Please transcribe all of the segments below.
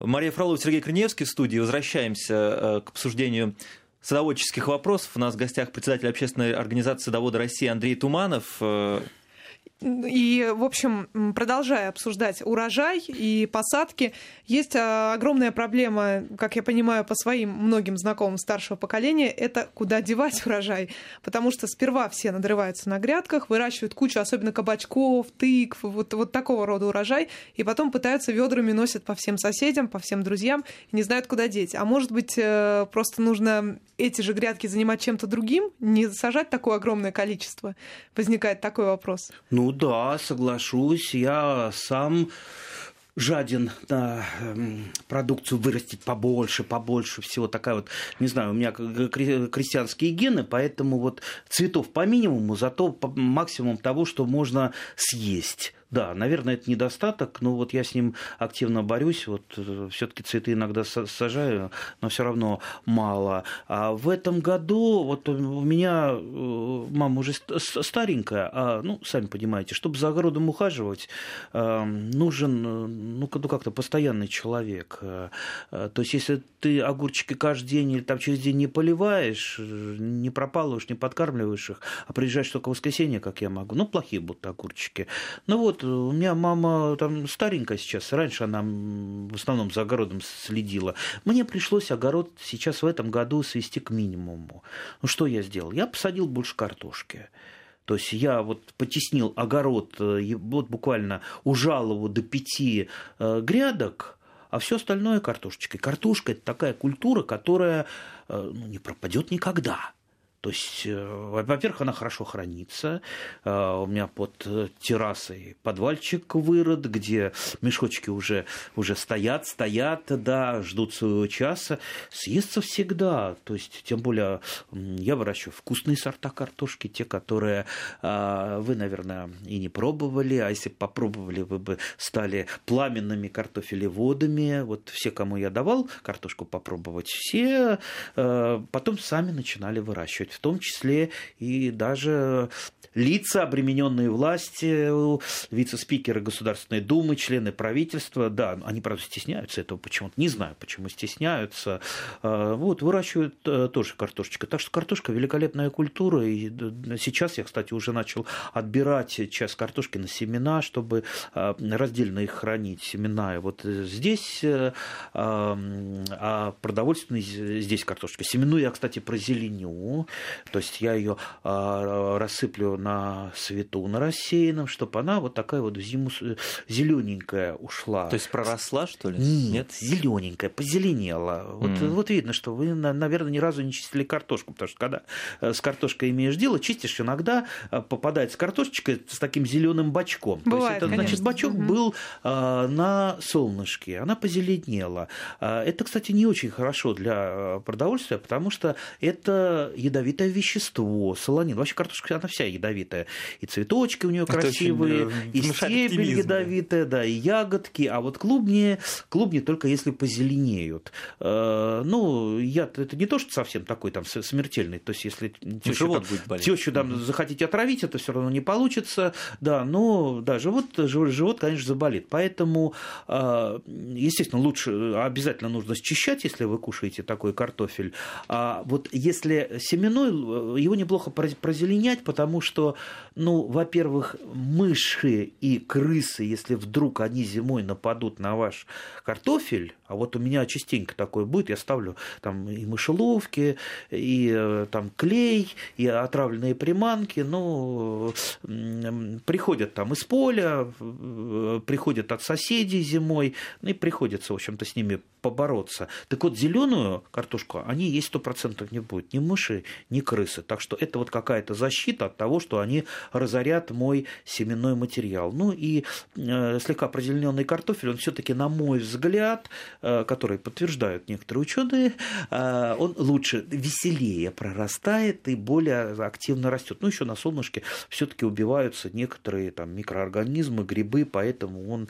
Мария Фролова, Сергей Корнеевский в студии. Возвращаемся э, к обсуждению садоводческих вопросов. У нас в гостях председатель общественной организации «Садоводы России» Андрей Туманов. И, в общем, продолжая обсуждать урожай и посадки, есть а, огромная проблема, как я понимаю, по своим многим знакомым старшего поколения, это куда девать урожай. Потому что сперва все надрываются на грядках, выращивают кучу, особенно кабачков, тыкв, вот, вот такого рода урожай, и потом пытаются ведрами носят по всем соседям, по всем друзьям, и не знают, куда деть. А может быть, э, просто нужно эти же грядки занимать чем-то другим, не сажать такое огромное количество? Возникает такой вопрос. Ну, да, соглашусь. Я сам жаден на эм, продукцию вырастить побольше, побольше всего. Такая вот, не знаю, у меня крестьянские гены, поэтому вот цветов по минимуму, зато по максимум того, что можно съесть. Да, наверное, это недостаток, но вот я с ним активно борюсь. Вот э, все-таки цветы иногда сажаю, но все равно мало. А в этом году вот у меня э, мама уже старенькая, а, ну, сами понимаете, чтобы за огородом ухаживать, э, нужен, ну, как-то постоянный человек. То есть, если ты огурчики каждый день или там через день не поливаешь, не пропалываешь, не подкармливаешь их, а приезжаешь только в воскресенье, как я могу, ну, плохие будут огурчики. Ну вот, у меня мама там старенькая сейчас, раньше она в основном за огородом следила. Мне пришлось огород сейчас в этом году свести к минимуму. Ну, что я сделал? Я посадил больше картошки. То есть я вот потеснил огород, э, вот буквально ужал его до пяти э, грядок, а все остальное картошечкой. Картошка это такая культура, которая э, ну, не пропадет никогда. То есть, э, во-первых, она хорошо хранится. Э, у меня под э, террасой подвальчик вырод, где мешочки уже, уже стоят, стоят, да, ждут своего часа. Съестся всегда. То есть, тем более, я выращиваю вкусные сорта картошки, те, которые вы, наверное, и не пробовали, а если попробовали, вы бы стали пламенными картофелеводами. Вот все, кому я давал картошку попробовать, все потом сами начинали выращивать в том числе и даже лица, обремененные властью, вице-спикеры Государственной Думы, члены правительства, да, они, правда, стесняются этого почему-то, не знаю, почему стесняются, а, вот, выращивают э, тоже картошечку. Так что картошка великолепная культура, и сейчас я, кстати, уже начал отбирать часть картошки на семена, чтобы а, раздельно их хранить, семена. Вот здесь э, а продовольственный здесь картошка. Семену я, кстати, прозеленю, то есть я ее рассыплю на свету, на рассеянном, чтобы она вот такая вот в зиму зелененькая ушла. То есть проросла, что ли? Нет, Нет? зелененькая, позеленела. Вот, mm. вот видно, что вы, наверное, ни разу не чистили картошку, потому что когда э, с картошкой имеешь дело, чистишь, иногда э, попадается картошечка с таким зеленым бачком. Бывает, То есть это, значит, бачок угу. был а, на солнышке, она позеленела. А, это, кстати, не очень хорошо для продовольствия, потому что это ядовитое вещество, солонин. Вообще картошка, она вся ядовитая. И цветочки у нее красивые, очень, э, и стебель ядовитая, да, и ягодки. А вот клубни, клубни только если позеленеют. Э, ну, яд это не то, что совсем такой там смертельный. То есть, если тещу, там, тещу там угу. захотите отравить, это все равно не получится. Да, но да, живот, живот, конечно, заболит. Поэтому, э, естественно, лучше обязательно нужно счищать, если вы кушаете такой картофель. А вот если семенной, его неплохо прозеленять, потому что, ну, во-первых, мыши и крысы, если вдруг они зимой нападут на ваш картофель, а вот у меня частенько такое будет, я ставлю там и мышеловки, и э, там клей, и отравленные приманки, ну, приходят там из поля, э, приходят от соседей зимой, ну, и приходится, в общем-то, с ними побороться. Так вот, зеленую картошку, они есть сто процентов не будет, ни мыши, ни крысы. Так что это вот какая-то защита от того, что они разорят мой семенной материал. Ну и э, слегка прозелененный картофель, он все-таки, на мой взгляд, который подтверждают некоторые ученые, э, он лучше, веселее прорастает и более активно растет. Ну, еще на солнышке все-таки убиваются некоторые там микроорганизмы, грибы, поэтому он,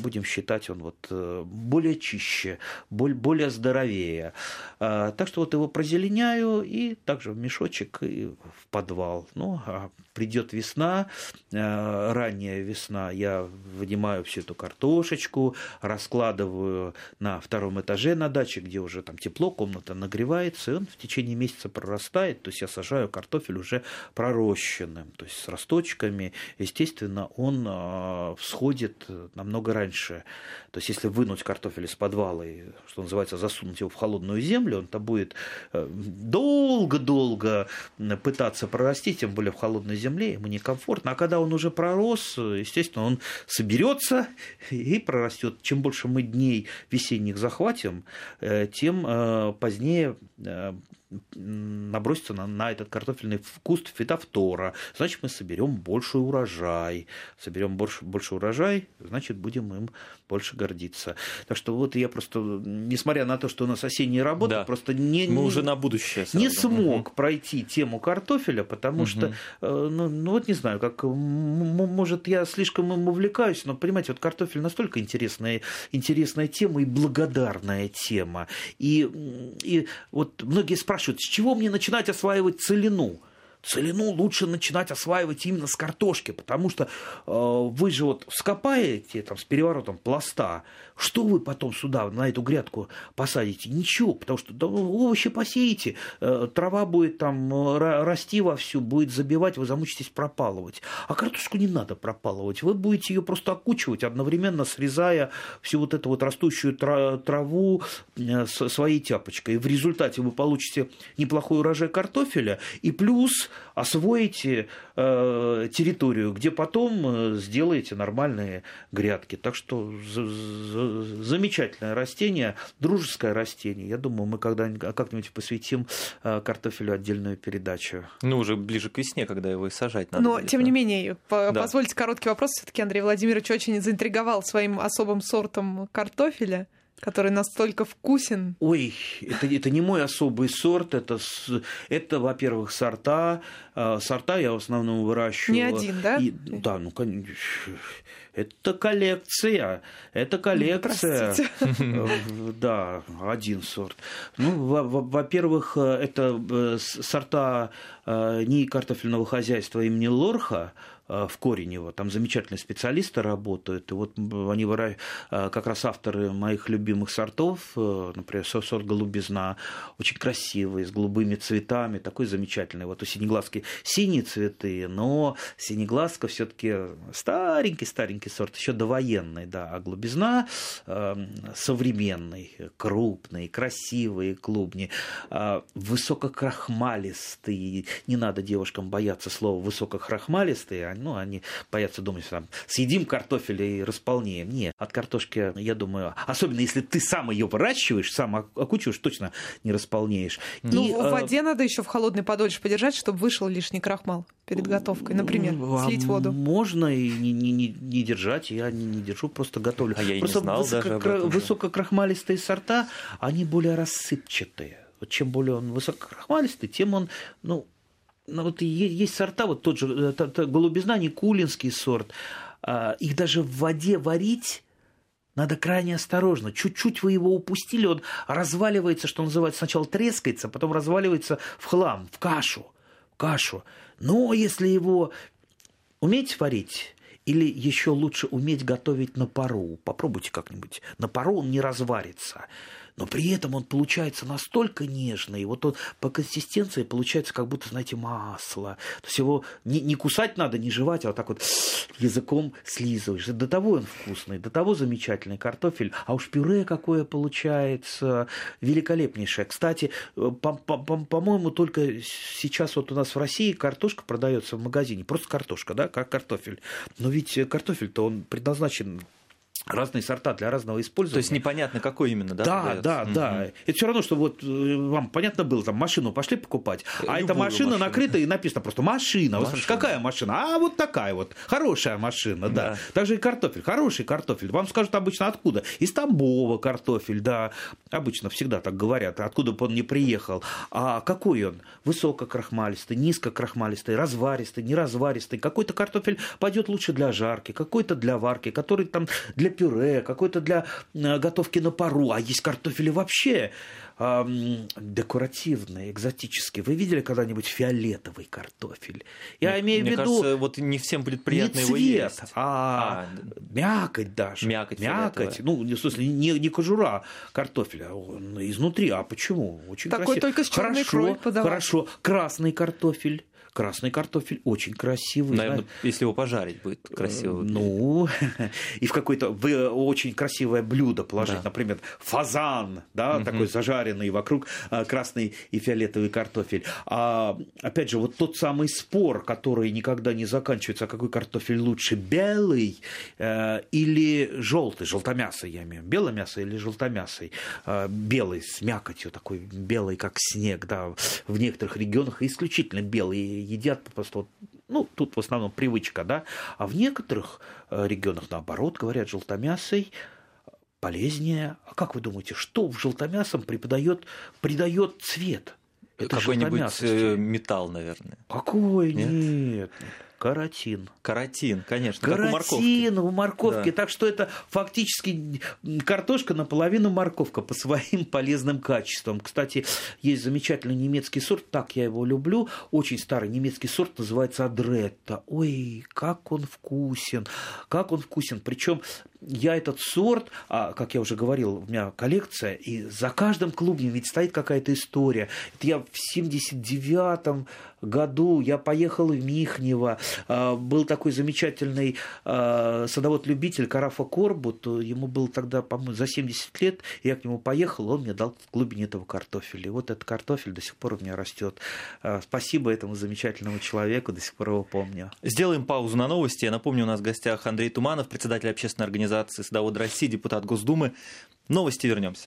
будем считать, он вот более чище, более здоровее. Так что вот его прозеленяю и также в мешочек и в подвал. Ну, а придет весна, э, ранняя весна, я вынимаю всю эту картошечку, раскладываю на втором этаже на даче, где уже там тепло, комната нагревается, и он в течение месяца прорастает, то есть я сажаю картофель уже пророщенным, то есть с росточками, естественно, он э, всходит намного раньше. То есть если вынуть картофель из подвала и, что называется, засунуть его в холодную землю, он-то будет э, долго-долго пытаться прорасти, тем более в холодной земле, ему некомфортно. А когда он уже пророс, естественно, он соберется и прорастет. Чем больше мы дней весенних захватим, э, тем э, позднее набросится на, на этот картофельный куст фитофтора, значит, мы соберем больше урожай. Соберем больше, больше урожай, значит, будем им больше гордиться. Так что вот я просто, несмотря на то, что у нас осенняя работа, да. просто не, мы уже на будущее сразу. не смог угу. пройти тему картофеля, потому угу. что, э, ну, ну вот не знаю, как, может, я слишком им увлекаюсь, но, понимаете, вот картофель настолько интересная, интересная тема и благодарная тема. И, и вот многие спрашивают, с чего мне начинать осваивать целину? Целину лучше начинать осваивать именно с картошки, потому что э, вы же вот вскопаете там, с переворотом пласта, что вы потом сюда, на эту грядку посадите? Ничего, потому что да, овощи посеете, э, трава будет там э, расти вовсю, будет забивать, вы замучитесь пропалывать. А картошку не надо пропалывать, вы будете ее просто окучивать, одновременно срезая всю вот эту вот растущую траву э, своей тяпочкой. И в результате вы получите неплохой урожай картофеля, и плюс освоите территорию, где потом сделаете нормальные грядки. Так что замечательное растение, дружеское растение. Я думаю, мы когда-нибудь как-нибудь посвятим э, картофелю отдельную передачу. Ну, уже ближе к весне, когда его и сажать надо. Но, будет, тем да? не менее, да. позвольте короткий вопрос. все таки Андрей Владимирович очень заинтриговал своим особым сортом картофеля который настолько вкусен. Ой, это, это не мой особый сорт, это, это во-первых, сорта. Э, сорта я в основном выращиваю. Не один, да? И, да, ну, конечно. Это коллекция. Это коллекция. Простите. Да, один сорт. Ну, во-первых, это э, сорта э, не картофельного хозяйства имени Лорха, Э, в Коренево. Там замечательные специалисты работают. И вот они э, как раз авторы моих любимых сортов, э, например, сорт голубизна, очень красивый, с голубыми цветами, такой замечательный. Вот у синеглазки синие цветы, но синеглазка все таки старенький-старенький сорт, еще довоенный, да, а голубизна современный, крупный, красивые клубни, высококрахмалистый. Не надо девушкам бояться слова высококрахмалистые, ну, они боятся думать, что там съедим картофель и располнеем. Нет, от картошки, я думаю, особенно если ты сам ее выращиваешь, сам окучиваешь, точно не располнеешь. Ну, и, в э, воде э... надо еще в холодной подольше подержать, чтобы вышел лишний крахмал перед готовкой, например, а слить воду. Можно и не, не, не, не держать, я не, не держу, просто готовлю. А я и просто не знал высоко, даже этом. Высококрахмалистые сорта, они более рассыпчатые. Вот чем более он высококрахмалистый, тем он, ну, ну, вот есть сорта, вот тот же э, голубизна, Никулинский сорт, а, их даже в воде варить надо крайне осторожно. Чуть-чуть вы его упустили, он разваливается, что называется, сначала трескается, потом разваливается в хлам, в кашу. Кашу. Но если его уметь варить, или еще лучше уметь готовить на пару. Попробуйте как-нибудь. На пару он не разварится но при этом он получается настолько нежный, вот он по консистенции получается как будто, знаете, масло. То есть его не, не кусать надо, не жевать, а вот так вот языком слизываешь. До того он вкусный, до того замечательный картофель. А уж пюре какое получается, великолепнейшее. Кстати, по-моему, только сейчас вот у нас в России картошка продается в магазине. Просто картошка, да, как картофель. Но ведь картофель-то он предназначен разные сорта для разного использования. То есть непонятно, какой именно, да? Да, продается? да, mm-hmm. да. Это все равно, что вот э, вам понятно было, там машину пошли покупать, а эта машина машину. накрыта и написано просто машина. машина. Вы какая машина? А вот такая вот, хорошая машина, да. да. Также и картофель, хороший картофель. Вам скажут обычно откуда? Из Тамбова картофель, да. Обычно всегда так говорят, откуда бы он не приехал. А какой он? Высококрахмалистый, низкокрахмалистый, разваристый, неразваристый. Какой-то картофель пойдет лучше для жарки, какой-то для варки, который там для пюре, какой-то для готовки на пару, а есть картофели вообще эм, декоративные, экзотические. Вы видели когда-нибудь фиолетовый картофель? Я мне, имею в виду... Кажется, вот не всем будет приятно не его цвет, есть. А, а мякоть даже. Мякоть. Мякоть. Ну, в смысле, не, не кожура картофеля, он изнутри. А почему? Очень Такой красиво. только с черной хорошо, Хорошо. Красный картофель. Красный картофель очень красивый. Наверное, знаете. если его пожарить, будет красиво. Ну, и в какое-то очень красивое блюдо положить, да. например, фазан, да, угу. такой зажаренный, вокруг а, красный и фиолетовый картофель. А, опять же, вот тот самый спор, который никогда не заканчивается, а какой картофель лучше, белый э, или желтый, желтомясый, я имею в виду, белое мясо или желтомясый, э, белый с мякотью, такой белый, как снег, да, в некоторых регионах исключительно белый едят просто ну, тут в основном привычка, да, а в некоторых э, регионах, наоборот, говорят, желтомясый полезнее. А как вы думаете, что в желтомясом преподает, придает цвет? Какой-нибудь э, металл, наверное. Какой? Нет. нет. Каротин. Каротин, конечно. Каротин у морковки. Да. Так что это фактически картошка наполовину морковка по своим полезным качествам. Кстати, есть замечательный немецкий сорт, так я его люблю. Очень старый немецкий сорт называется Адретта. Ой, как он вкусен. Как он вкусен. Причем я этот сорт, а, как я уже говорил, у меня коллекция, и за каждым клубнем ведь стоит какая-то история. Это я в 79-м году я поехал в Михнево, а, был такой замечательный а, садовод-любитель Карафа Корбут, ему было тогда, по-моему, за 70 лет, я к нему поехал, он мне дал в глубине этого картофеля. И вот этот картофель до сих пор у меня растет. А, спасибо этому замечательному человеку, до сих пор его помню. Сделаем паузу на новости. Я напомню, у нас в гостях Андрей Туманов, председатель общественной организации «Садовод России», депутат Госдумы. Новости вернемся.